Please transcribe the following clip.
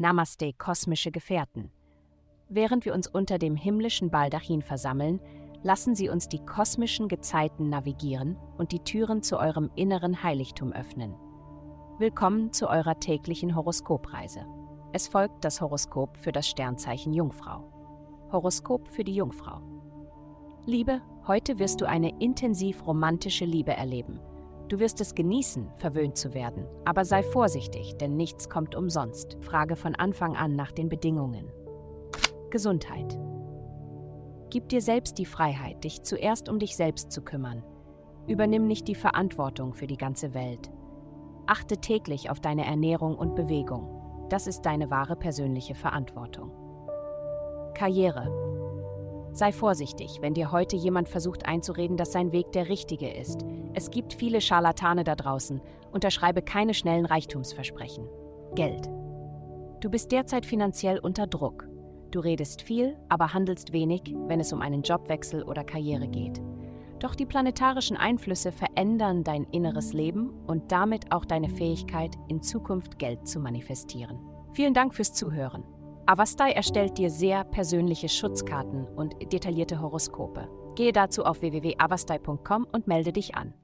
Namaste, kosmische Gefährten. Während wir uns unter dem himmlischen Baldachin versammeln, lassen Sie uns die kosmischen Gezeiten navigieren und die Türen zu eurem inneren Heiligtum öffnen. Willkommen zu eurer täglichen Horoskopreise. Es folgt das Horoskop für das Sternzeichen Jungfrau. Horoskop für die Jungfrau. Liebe, heute wirst du eine intensiv romantische Liebe erleben. Du wirst es genießen, verwöhnt zu werden, aber sei vorsichtig, denn nichts kommt umsonst. Frage von Anfang an nach den Bedingungen. Gesundheit. Gib dir selbst die Freiheit, dich zuerst um dich selbst zu kümmern. Übernimm nicht die Verantwortung für die ganze Welt. Achte täglich auf deine Ernährung und Bewegung. Das ist deine wahre persönliche Verantwortung. Karriere. Sei vorsichtig, wenn dir heute jemand versucht einzureden, dass sein Weg der richtige ist. Es gibt viele Scharlatane da draußen. Unterschreibe keine schnellen Reichtumsversprechen. Geld. Du bist derzeit finanziell unter Druck. Du redest viel, aber handelst wenig, wenn es um einen Jobwechsel oder Karriere geht. Doch die planetarischen Einflüsse verändern dein inneres Leben und damit auch deine Fähigkeit, in Zukunft Geld zu manifestieren. Vielen Dank fürs Zuhören. Avastai erstellt dir sehr persönliche Schutzkarten und detaillierte Horoskope. Gehe dazu auf www.avastai.com und melde dich an.